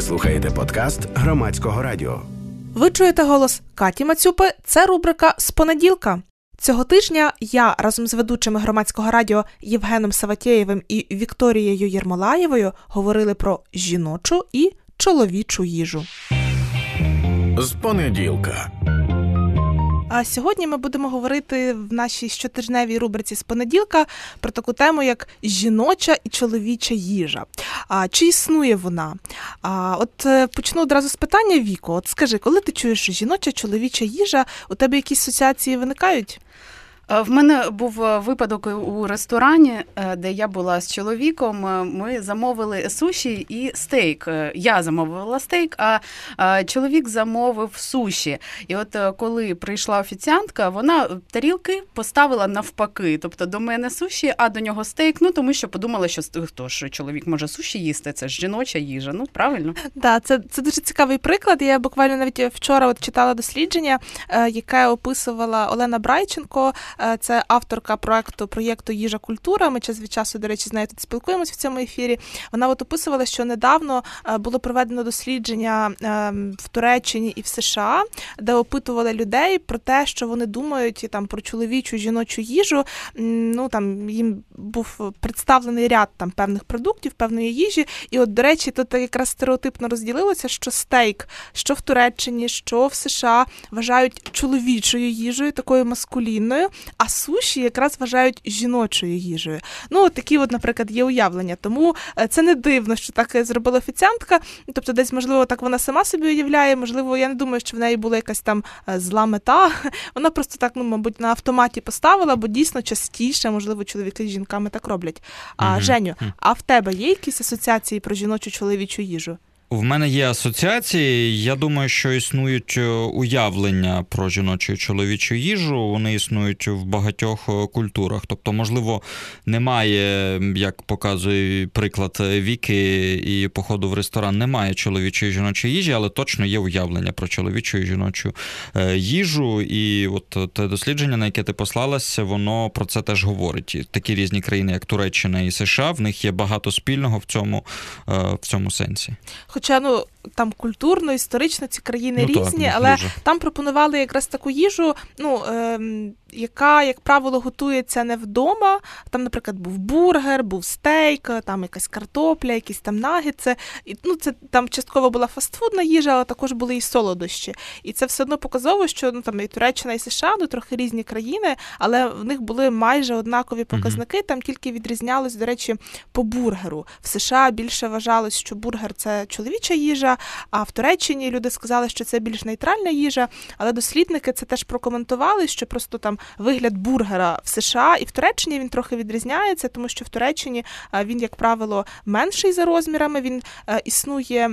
Ви слухаєте подкаст громадського радіо. Ви чуєте голос Каті Мацюпи. Це рубрика з понеділка. Цього тижня я разом з ведучими громадського радіо Євгеном Саватєєвим і Вікторією Єрмолаєвою говорили про жіночу і чоловічу їжу. З понеділка. А сьогодні ми будемо говорити в нашій щотижневій рубриці з понеділка про таку тему, як жіноча і чоловіча їжа. А чи існує вона? А от е, почну одразу з питання Віко. От скажи, коли ти чуєш жіноча, чоловіча їжа, у тебе якісь асоціації виникають? Е, в мене був е, випадок у ресторані, е, де я була з чоловіком. Ми замовили суші і стейк. Я замовила стейк, а чоловік замовив суші. І от коли прийшла офіціантка, вона тарілки поставила навпаки. Тобто до мене суші, а до нього стейк. Ну тому що подумала, що хто ж чоловік може суші їсти. Це ж жіноча їжа. Ну правильно, да, це це дуже цікавий приклад. Я буквально навіть вчора от читала дослідження, яке описувала Олена Брайченко. Е, це авторка проекту проєкту Їжа культура. Ми час від часу, до речі, з нею тут спілкуємося в цьому ефірі. Вона от описувала, що недавно е, було проведено дослідження е, в Туреччині і в США, де опитували людей про те, що вони думають там про чоловічу жіночу їжу. Ну там їм був представлений ряд там певних продуктів, певної їжі. І, от, до речі, тут якраз стереотипно розділилося, що стейк, що в Туреччині, що в США вважають чоловічою їжею, такою маскулінною а суші якраз вважають жіночою їжею. Ну, от такі, от, наприклад, є уявлення. Тому е, це не дивно, що так зробила офіціантка. Тобто, десь, можливо, так вона сама собі уявляє. Можливо, я не думаю, що в неї була якась там е, зла мета. Вона просто так, ну, мабуть, на автоматі поставила, бо дійсно частіше, можливо, чоловіки з жінками так роблять. А угу. Женю, а в тебе є якісь асоціації про жіночу чоловічу їжу? В мене є асоціації. Я думаю, що існують е, уявлення про жіночу і чоловічу їжу. Вони існують в багатьох е, культурах. Тобто, можливо, немає, як показує приклад Віки і походу в ресторан, немає чоловічої і жіночої їжі, але точно є уявлення про чоловічу і жіночу е, їжу. І от те дослідження, на яке ти послалася, воно про це теж говорить. Такі різні країни, як Туреччина і США, в них є багато спільного в цьому, в цьому сенсі. Хоча ну там культурно, історично ці країни ну, різні, так, але дуже. там пропонували якраз таку їжу, ну е, яка, як правило, готується не вдома. Там, наприклад, був бургер, був стейк, там якась картопля, якісь там нагіци. І, ну, це там частково була фастфудна їжа, але також були і солодощі. І це все одно показово, що ну там і Туреччина, і США, ну трохи різні країни, але в них були майже однакові показники. mm Там тільки відрізнялось, до речі, по бургеру. В США більше вважалось, що бургер це чоловіча їжа. А в Туреччині люди сказали, що це більш нейтральна їжа. Але дослідники це теж прокоментували, що просто там вигляд бургера в США і в Туреччині він трохи відрізняється, тому що в Туреччині він, як правило, менший за розмірами. Він існує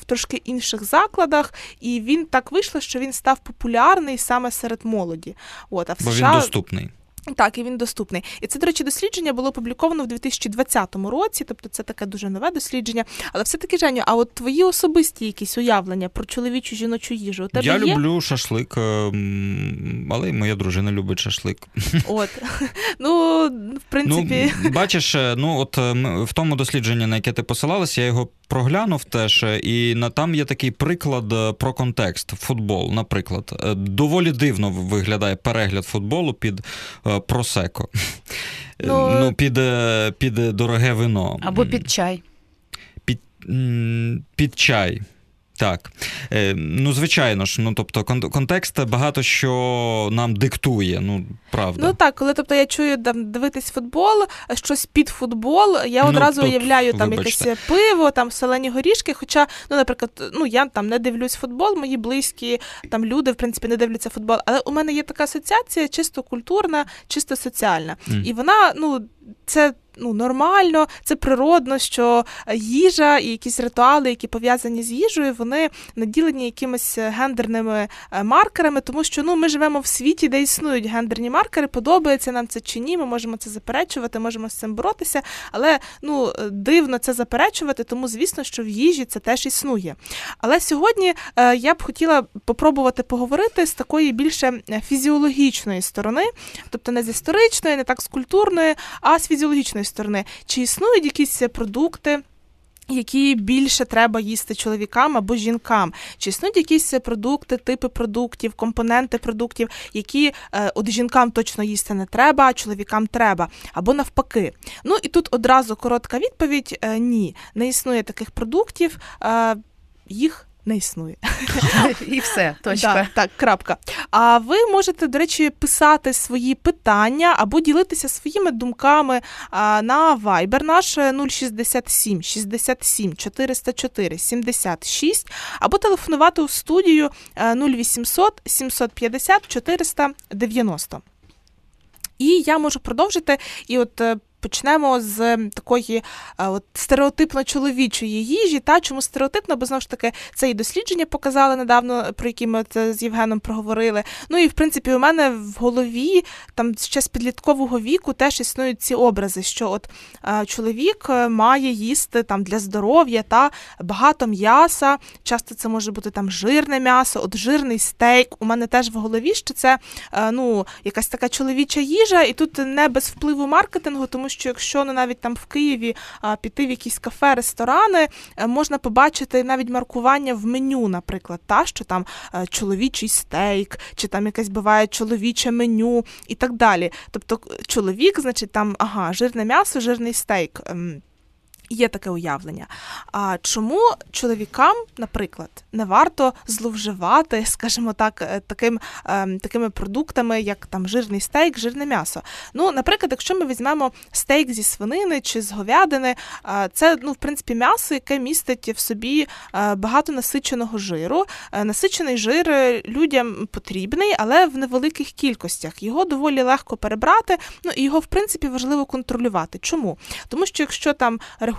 в трошки інших закладах, і він так вийшло, що він став популярний саме серед молоді. От а в Бо він доступний. Так, і він доступний. І це, до речі, дослідження було опубліковано в 2020 році, тобто це таке дуже нове дослідження. Але все-таки, Женю, а от твої особисті якісь уявлення про чоловічу жіночу їжу? У тебе Я є? люблю шашлик, ем, але і моя дружина любить шашлик. От. Ну, в принципі. Ну, Бачиш, е, ну от ем, в тому дослідженні, на яке ти посилалася, я його проглянув теж, е, і на там є такий приклад е, про контекст. Футбол, наприклад. Доволі дивно виглядає перегляд футболу під просеко. Ну, ну під під дороге вино. Або під чай. Під, Під чай. Так, е, ну звичайно ж, ну тобто контекст багато що нам диктує. Ну правда. Ну так, коли тобто я чую там дивитись футбол, щось під футбол, я ну, одразу тут, уявляю там вибачте. якесь пиво, там селені горішки. Хоча, ну, наприклад, ну я там не дивлюсь футбол, мої близькі там люди, в принципі, не дивляться футбол. Але у мене є така асоціація, чисто культурна, чисто соціальна, mm. і вона, ну, це ну, нормально, це природно, що їжа і якісь ритуали, які пов'язані з їжею, вони наділені якимись гендерними е, маркерами, тому що ну, ми живемо в світі, де існують гендерні маркери, подобається нам це чи ні. Ми можемо це заперечувати, можемо з цим боротися, але ну, дивно це заперечувати, тому звісно, що в їжі це теж існує. Але сьогодні е, я б хотіла попробувати поговорити з такої більше фізіологічної сторони, тобто не з історичної, не так з культурної, а з фізіологічної сторони, чи існують якісь продукти. які більше треба їсти чоловікам або жінкам, чи існують якісь продукти, типи продуктів, компоненти продуктів, які е, от жінкам точно їсти не треба, а чоловікам треба, або навпаки. Ну і тут одразу коротка відповідь: е, ні, не існує таких продуктів, е, їх не існує. І все, точка. Так, так, крапка. А ви можете, до речі, писати свої питання або ділитися своїми думками на Viber наш 067 67 404 76 або телефонувати у студію е, 0800 750 490. І я можу продовжити і от. Е, Почнемо з такої е, от стереотипно чоловічої їжі. Та чому стереотипно? Бо знову ж таки це і дослідження показали недавно, про які ми це з Євгеном проговорили. Ну і в принципі у мене в голові там ще з підліткового віку теж існують ці образи, що от е, чоловік е, має їсти там для здоров'я та багато м'яса. Часто це може бути там жирне м'ясо, от жирний стейк. У мене теж в голові, що це е, ну якась така чоловіча їжа, і тут не без впливу маркетингу, тому що якщо не навіть там в Києві піти в якісь кафе, ресторани, е, можна побачити навіть маркування в меню, наприклад, та що там е, чоловічий стейк, чи там якесь буває чоловіче меню і так далі. Тобто чоловік, значить, там ага, жирне м'ясо, жирний стейк. Є таке уявлення. А чому чоловікам, наприклад, не варто зловживати, скажімо так, е, таким, ем, такими продуктами, як там жирний стейк, жирне м'ясо? Ну, наприклад, якщо ми візьмемо стейк зі свинини чи з говядини, е, це ну, в принципі м'ясо, яке містить в собі е, багато насиченого жиру. Насичений жир людям потрібний, але в невеликих кількостях. Його доволі легко перебрати, ну і його в принципі важливо контролювати. Чому? Тому що якщо там регулярно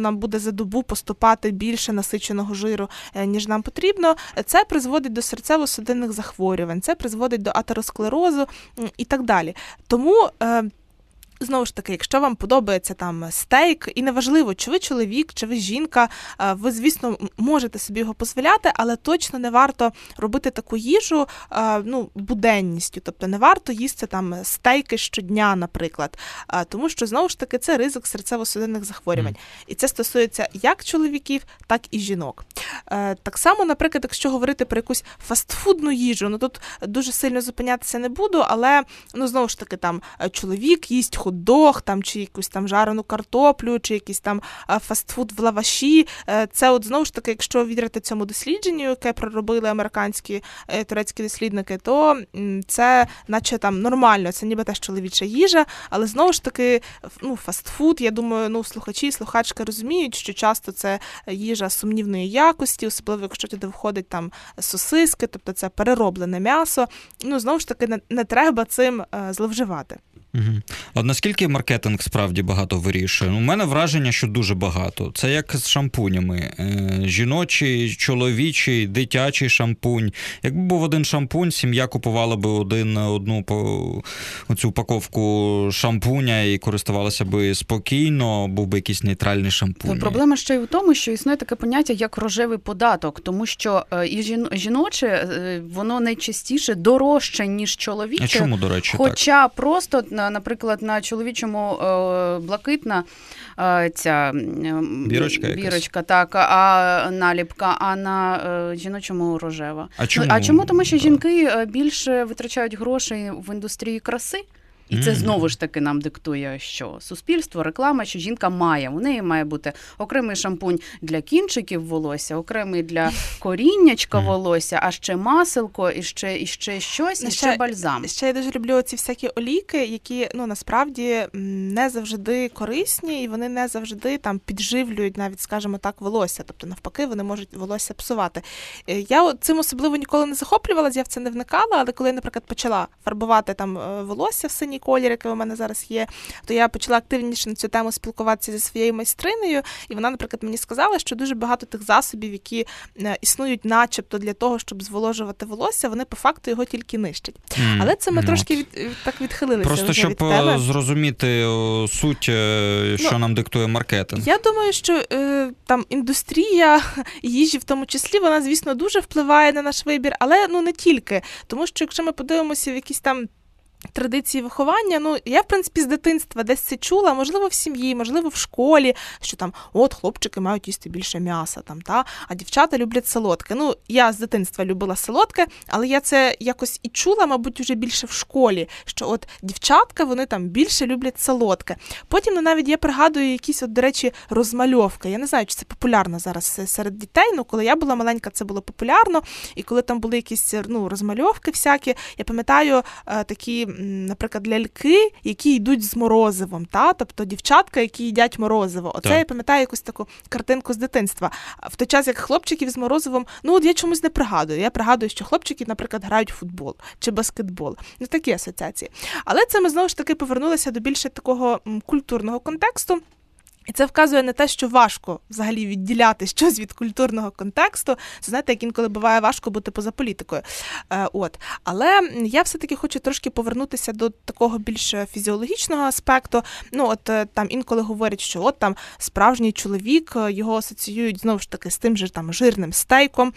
нам буде за добу поступати більше насиченого жиру, е, ніж нам потрібно, е, це призводить до серцево-судинних захворювань, це призводить до атеросклерозу і так далі. Тому. Знову ж таки, якщо вам подобається там стейк, і неважливо, чи ви чоловік, чи ви жінка, е, ви, звісно, можете собі його дозволяти, але точно не варто робити таку їжу е, ну, буденністю. Тобто не варто їсти там стейки щодня, наприклад. Е, Тому що знову ж таки це ризик серцево-судинних захворювань. І це стосується як чоловіків, так і жінок. Так само, наприклад, якщо говорити про якусь фастфудну їжу, ну тут дуже сильно зупинятися не буду, але ну знову ж таки, там чоловік їсть хот-дог, там чи якусь там жарену картоплю, чи якийсь там фастфуд в лаваші. Е, Це от знову ж таки, якщо вірити цьому дослідженню, яке проробили американські е, турецькі дослідники, то це наче там нормально, це ніби теж чоловіча їжа, але знову ж таки, ну, фастфуд, я думаю, ну слухачі, слухачки розуміють, що часто це їжа сумнівної якості, особливо якщо туди входить там сосиски, тобто це перероблене м'ясо. Ну знову ж таки, не, не треба цим е, зловживати. Угу. А наскільки маркетинг справді багато вирішує? Ну, У мене враження, що дуже багато. Це як з шампунями: Е, жіночий, чоловічий, дитячий шампунь. Якби був один шампунь, сім'я купувала би один одну по- оцю упаковку шампуня і користувалася би спокійно, був би якийсь нейтральний шампунь. Та Проблема ще й у тому, що існує таке поняття як рожевий податок, тому що е, і жіноче е, воно найчастіше дорожче, ніж А чоловіче. чому, до речі, так? Хоча просто на, наприклад, на чоловічому е, блакитна е, ця Бірочка бірочка, так, а наліпка, а на е, жіночому рожева. А чому? Ну, а чому? Тому що жінки більше витрачають грошей в індустрії краси. І це знову ж таки нам диктує, що суспільство, реклама, що жінка має. У неї має бути окремий шампунь для кінчиків волосся, окремий для коріннячка волосся, а ще маселко, і ще, і ще щось, і ще ще- бальзам. Ще я дуже люблю ці всякі олійки, які ну насправді не завжди корисні, і вони не завжди там підживлюють навіть, скажімо так, волосся. Тобто, навпаки, вони можуть волосся псувати. Е, Я цим особливо ніколи не захоплювалася, я в це не вникала, але коли наприклад, почала фарбувати там е, волосся в синій колір, який у мене зараз є, то я почала активніше на цю тему спілкуватися зі своєю майстринею, і вона, наприклад, мені сказала, що дуже багато тих засобів, які е, існують, начебто, для того, щоб зволожувати волосся, вони по факту його тільки нищать. М, Але це ми ну, трошки від, від- так відхилилися. Просто щоб від теми. е, зрозуміти суть, е, що Ну, нам диктує маркетинг. Я думаю, що е, там індустрія їжі, в тому числі, вона, звісно, дуже впливає на наш вибір, але ну не тільки. Тому що якщо ми подивимося в якісь там. Традиції виховання, ну я в принципі з дитинства десь це чула, можливо, в сім'ї, можливо, в школі, що там от хлопчики мають їсти більше м'яса, там та а дівчата люблять солодке. Ну я з дитинства любила солодке, але я це якось і чула, мабуть, вже більше в школі. Що от дівчатка вони там більше люблять солодке. Потім ну, навіть я пригадую якісь, от, до речі, розмальовки. Я не знаю, чи це популярно зараз серед дітей. Ну коли я була маленька, це було популярно, і коли там були якісь ну розмальовки всякі, я пам'ятаю е, такі наприклад, ляльки, які йдуть з морозивом, та тобто дівчатка, які їдять морозиво. Оце так. я пам'ятаю якусь таку картинку з дитинства. В той час як хлопчиків з морозивом, ну от я чомусь не пригадую. Я пригадую, що хлопчики, наприклад, грають в футбол чи баскетбол. Ну такі асоціації. Але це ми знову ж таки повернулися до більше такого культурного контексту. І це вказує на те, що важко взагалі відділяти щось від культурного контексту. Це знаєте, як інколи буває важко бути поза політикою. Е, от. Але я все-таки хочу трошки повернутися до такого більш фізіологічного аспекту. Ну, от е, там інколи говорять, що от там справжній чоловік е, його асоціюють знову ж таки з тим же там жирним стейком,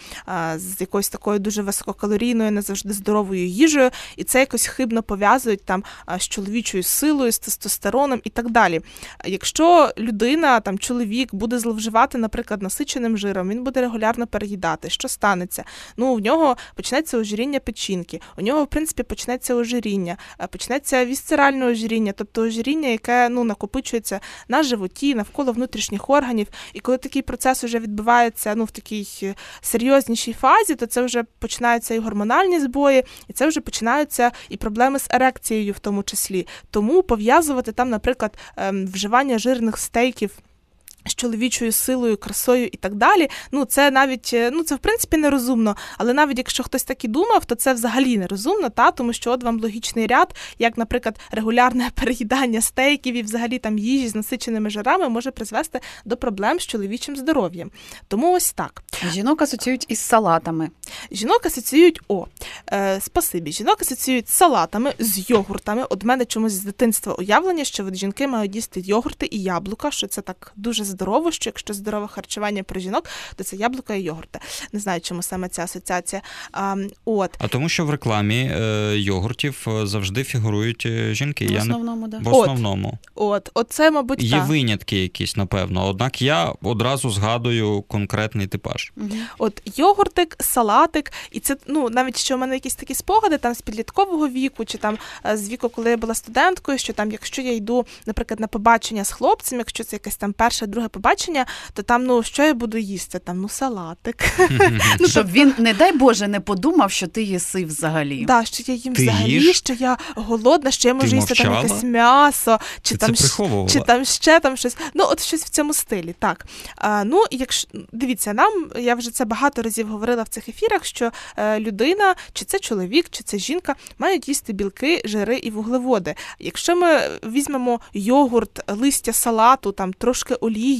з якоюсь такою дуже висококалорійною, не завжди здоровою їжею, і це якось хибно пов'язують там з чоловічою силою, з тестостероном і так далі. Якщо людина людина, там чоловік буде зловживати, наприклад, насиченим жиром, він буде регулярно переїдати. Що станеться? Ну, в нього почнеться ожиріння печінки, у нього, в принципі, почнеться ожиріння, е, почнеться вісцеральне ожиріння, тобто ожиріння, яке ну накопичується на животі, навколо внутрішніх органів. І коли такий процес вже відбувається ну, в такій е, серйознішій фазі, то це вже починаються і гормональні збої, і це вже починаються і проблеми з ерекцією, в тому числі. Тому пов'язувати там, наприклад, ем, вживання жирних стейків стейків. З чоловічою силою, красою і так далі. Ну, це навіть е, ну це в принципі нерозумно. Але навіть якщо хтось так і думав, то це взагалі нерозумно, та тому що от вам логічний ряд, як, наприклад, регулярне переїдання стейків і взагалі там їжі з насиченими жирами може призвести до проблем з чоловічим здоров'ям. Тому ось так. Жінок асоціюють із салатами. Жінок асоціюють о, е, спасибі. Жінок асоціюють з салатами, з йогуртами. От мене чомусь з дитинства уявлення, що от жінки мають їсти йогурти і яблука, що це так дуже здорово, що якщо здорове харчування про жінок, то це яблука і йогурти. Не знаю, чому саме ця асоціація. А, от. а тому, що в рекламі е, йогуртів е, завжди фігурують е, жінки. В основному, я не... да. В основному. От, от це, мабуть, є та. винятки якісь, напевно. Однак я одразу згадую конкретний типаж. От йогуртик, салатик, і це ну навіть що в мене якісь такі спогади там з підліткового віку, чи там з віку, коли я була студенткою, що там, якщо я йду, наприклад, на побачення з хлопцем, якщо це якесь там перше, друге побачення, то там ну що я буду їсти? Там ну салатик. ну, Щоб він, не дай Боже, не подумав, що ти їси взагалі. Так, що я їм взагалі, що я голодна, що я можу їсти там якесь м'ясо, чи там чи там ще там щось. Ну, от щось в цьому стилі. Так. А, Ну, якщо дивіться, нам я вже це багато разів говорила в цих ефірах, що е, людина, чи це чоловік, чи це жінка, мають їсти білки, жири і вуглеводи. Якщо ми візьмемо йогурт, листя салату, там трошки олії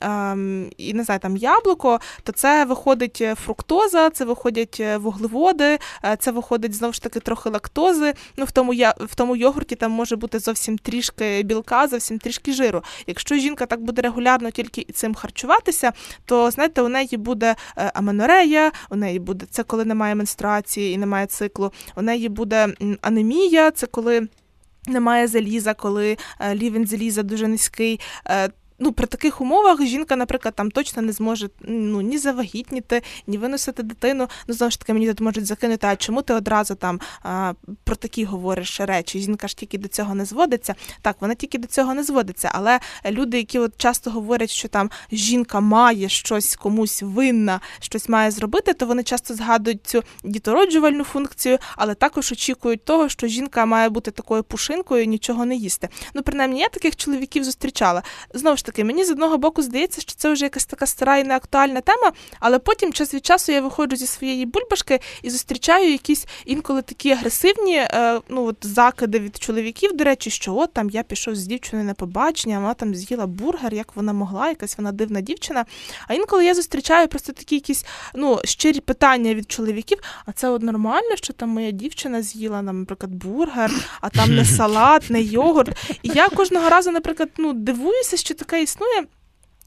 ем, і не знаю, там яблуко, то це виходить фруктоза, це виходять е, вуглеводи, е, це виходить знову ж таки трохи лактози. Ну в тому я в тому йогурті там може бути зовсім трішки білка, зовсім трішки жиру. Якщо жінка так буде регулярно тільки цим харчуватися, то знаєте, у неї буде аменорея, у неї буде це, коли немає менструації і немає циклу. У неї буде анемія, це коли. Немає заліза, коли рівень заліза дуже низький. Ну, при таких умовах жінка, наприклад, там точно не зможе ну, ні завагітніти, ні виносити дитину. Ну, знову ж таки, мені тут можуть закинути, а чому ти одразу там а, про такі говориш речі? Жінка ж тільки до цього не зводиться. Так, вона тільки до цього не зводиться. Але люди, які от часто говорять, що там жінка має щось комусь винна, щось має зробити, то вони часто згадують цю дітороджувальну функцію, але також очікують того, що жінка має бути такою пушинкою, нічого не їсти. Ну, принаймні, я таких чоловіків зустрічала. Знову ж таки таки, мені з одного боку здається, що це вже якась така стара і неактуальна тема, але потім час від часу я виходжу зі своєї бульбашки і зустрічаю якісь інколи такі агресивні е, ну, от закиди від чоловіків, до речі, що от там я пішов з дівчиною на побачення, вона там з'їла бургер, як вона могла, якась вона дивна дівчина. А інколи я зустрічаю просто такі якісь ну, щирі питання від чоловіків, а це от нормально, що там моя дівчина з'їла, наприклад, бургер, а там не салат, не йогурт. І я кожного разу, наприклад, ну, дивуюся, що таке існує.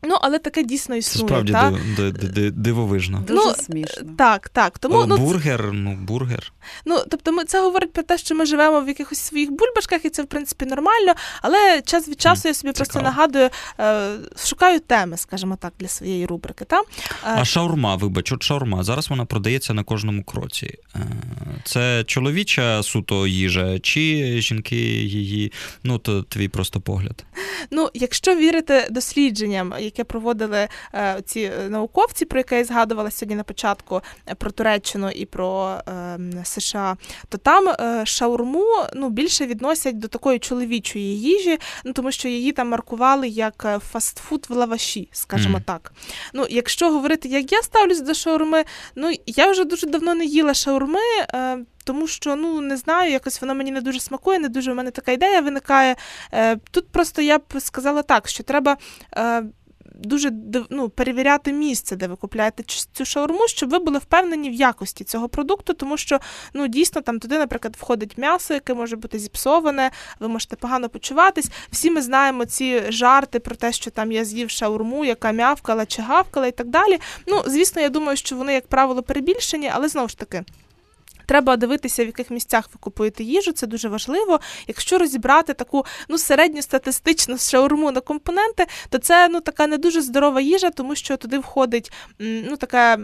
Ну, але таке дійсно Це існує. справді та? див- див- див- дивовижно. Дуже Ну, смішно. Так, так. Тому О, ну, це- бургер, ну бургер. Ну, тобто, ми це говорить про те, що ми живемо в якихось своїх бульбашках, і це в принципі нормально. Але час від часу я собі просто нагадую, е, шукаю теми, скажімо так, для своєї рубрики. Та? Е, А шаурма, вибач, от шаурма. Зараз вона продається на кожному кроці. Е, Це чоловіча суто їжа, чи жінки її, ну то твій просто погляд. Ну, якщо вірити дослідженням, яке проводили е, ці е, науковці, про яке я згадувала сьогодні на початку е, про Туреччину і про е, США, то там шаурму ну, більше відносять до такої чоловічої їжі, ну тому що її там маркували як фастфуд в лаваші, скажімо Мгм. так. Ну, якщо говорити, як я ставлюсь до шаурми, ну я вже дуже давно не їла шаурми. Тому що ну не знаю, якось воно мені не дуже смакує, не дуже в мене така ідея виникає. Тут просто я б сказала так, що треба. Дуже ну, перевіряти місце, де ви купляєте цю шаурму, щоб ви були впевнені в якості цього продукту, тому що ну дійсно там туди, наприклад, входить м'ясо, яке може бути зіпсоване, ви можете погано почуватись. Всі ми знаємо ці жарти про те, що там я з'їв шаурму, яка м'явкала чи гавкала і так далі. Ну, звісно, я думаю, що вони, як правило, перебільшені, але знову ж таки. Треба дивитися, в яких місцях ви купуєте їжу, це дуже важливо. Якщо розібрати таку ну середньостатистичну шаурму на компоненти, то це ну така не дуже здорова їжа, тому що туди входить ну таке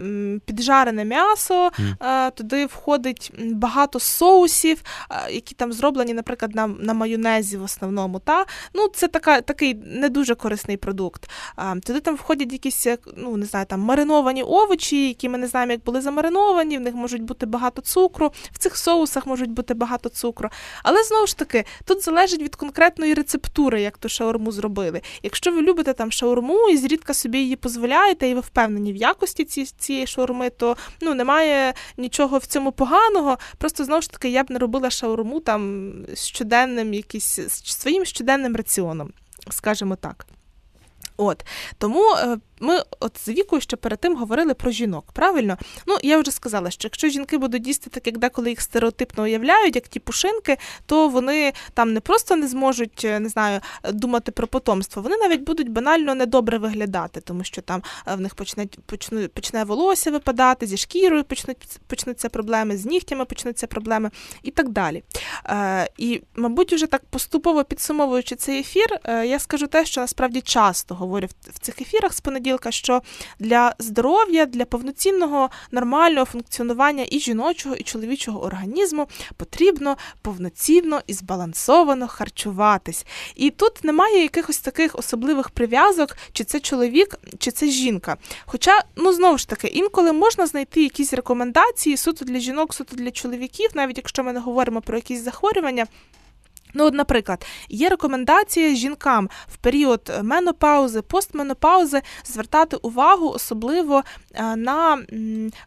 піджарене м'ясо, е, туди входить багато соусів, е, які там зроблені, наприклад, на, на майонезі в основному. Та ну це така такий не дуже корисний продукт. А, туди там входять якісь, е, ну не знаю, там мариновані овочі, які ми не знаємо, як були замариновані. В них можуть бути багато цукру, в цих соусах можуть бути багато цукру. Але знову ж таки, тут залежить від конкретної рецептури, як ту шаурму зробили. Якщо ви любите там шаурму і зрідка собі її дозволяєте, і ви впевнені в якості ці, цієї шаурми, то ну немає нічого в цьому поганого. Просто знову ж таки я б не робила шаурму там щоденним, якийсь своїм щоденним раціоном, скажімо так. От тому е, ми от з вікою ще перед тим говорили про жінок. Правильно? Ну я вже сказала, що якщо жінки будуть їсти так, як деколи їх стереотипно уявляють, як ті пушинки, то вони там не просто не зможуть е, не знаю думати про потомство, вони навіть будуть банально недобре виглядати, тому що там е, в них почне почне, почне волосся випадати, зі шкірою почнуть почнуться проблеми, з нігтями почнуться проблеми і так далі. Е, І, мабуть, уже так поступово підсумовуючи цей ефір, е, я скажу те, що насправді часто говорю в цих ефірах з понеділка, що для здоров'я, для повноцінного нормального функціонування і жіночого, і чоловічого організму потрібно повноцінно і збалансовано харчуватись. І тут немає якихось таких особливих прив'язок, чи це чоловік, чи це жінка. Хоча, ну знову ж таки, інколи можна знайти якісь рекомендації суто для жінок, суто для чоловіків, навіть якщо ми не говоримо про якісь захворювання. Ну, от, наприклад, є рекомендація жінкам в період менопаузи, постменопаузи звертати увагу особливо е, на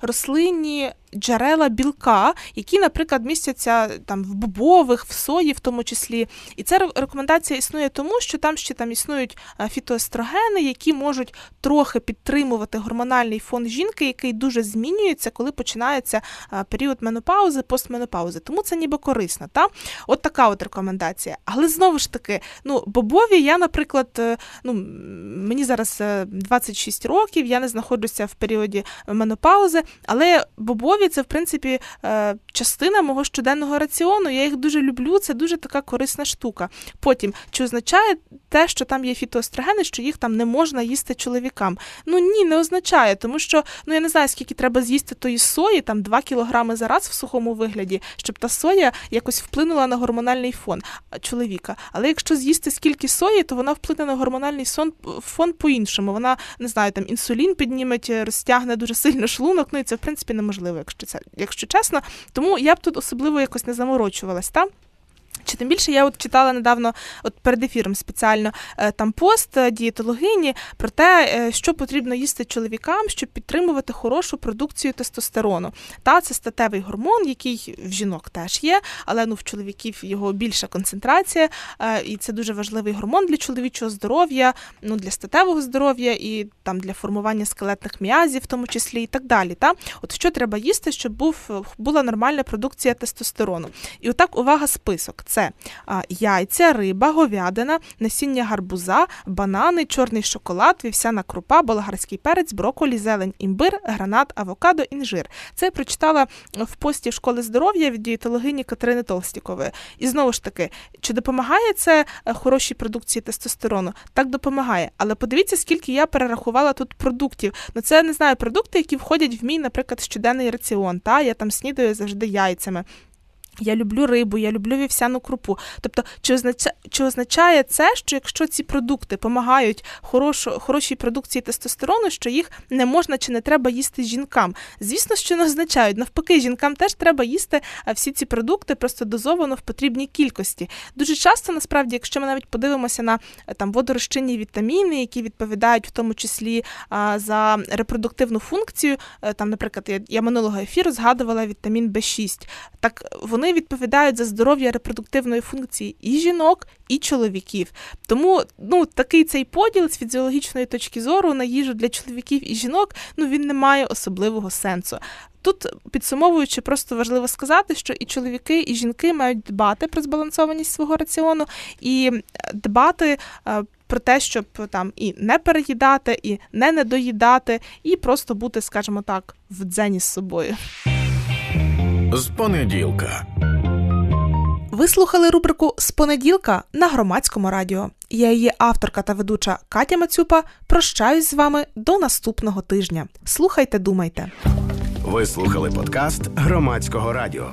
рослинні джерела білка, які, наприклад, містяться там в бобових, в сої, в тому числі. І ця рекомендація існує тому, що там ще там існують е, фітоестрогени, які можуть трохи підтримувати гормональний фон жінки, який дуже змінюється, коли починається е, період менопаузи, постменопаузи. Тому це ніби корисно. Та? От така от рекомендація. Але знову ж таки, ну, бобові, я, наприклад, е, ну, мені зараз е, 26 років, я не знаходжуся в періоді менопаузи, але бобові це, в принципі, е, частина мого щоденного раціону. Я їх дуже люблю, це дуже така корисна штука. Потім, чи означає те, що там є фітоестрогени, що їх там не можна їсти чоловікам? Ну ні, не означає, тому що ну я не знаю, скільки треба з'їсти тої сої, там 2 кілограми за раз в сухому вигляді, щоб та соя якось вплинула на гормональний фон чоловіка. Але якщо з'їсти скільки сої, то вона вплине на гормональний сон фон по-іншому. Вона не знаю, там інсулін підніметь, розтягне дуже сильно шлунок. Ну і це в принципі неможливо, якщо якщо чесно. Тому я б тут особливо якось не заморочувалась. Та? Чи тим більше я от читала недавно, от перед ефіром спеціально е, там пост е, дієтологині про те, е, що потрібно їсти чоловікам, щоб підтримувати хорошу продукцію тестостерону. Та це статевий гормон, який в жінок теж є, але ну в чоловіків його більша концентрація, і це дуже важливий гормон для чоловічого здоров'я, ну для статевого здоров'я і там для формування скелетних м'язів, в тому числі, і так далі. Та от що треба їсти, щоб був була нормальна продукція тестостерону. І отак увага список. Це яйця, риба, говядина, насіння гарбуза, банани, чорний шоколад, вівсяна крупа, болгарський перець, броколі, зелень, імбир, гранат, авокадо, інжир. Це я прочитала в пості школи здоров'я від дієтологині Катерини Толстікової. І знову ж таки, чи допомагає це е, хорошій продукції тестостерону? Так допомагає. Але подивіться, скільки я перерахувала тут продуктів. Ну це не знаю продукти, які входять в мій, наприклад, щоденний раціон. Та я там снідаю завжди яйцями. Я люблю рибу, я люблю вівсяну крупу. Тобто, чи означає, чи означає це, що якщо ці продукти допомагають хорошій продукції тестостерону, що їх не можна чи не треба їсти жінкам? Звісно, що не означають. Навпаки, жінкам теж треба їсти всі ці продукти просто дозовано в потрібній кількості. Дуже часто, насправді, якщо ми навіть подивимося на там водорозчинні вітаміни, які відповідають в тому числі за репродуктивну функцію, е, там, наприклад, я, минулого ефіру згадувала вітамін В6. Так вони вони відповідають за здоров'я репродуктивної функції і жінок, і чоловіків. Тому ну, такий цей поділ з фізіологічної точки зору на їжу для чоловіків і жінок ну, він не має особливого сенсу. Тут, підсумовуючи, просто важливо сказати, що і чоловіки, і жінки мають дбати про збалансованість свого раціону і дбати. Е, про те, щоб там і не переїдати, і не недоїдати, і просто бути, скажімо так, в дзені з собою. З понеділка. Ви слухали рубрику з понеділка на громадському радіо. Я її авторка та ведуча Катя Мацюпа. Прощаюсь з вами до наступного тижня. Слухайте, думайте. Ви слухали подкаст громадського радіо.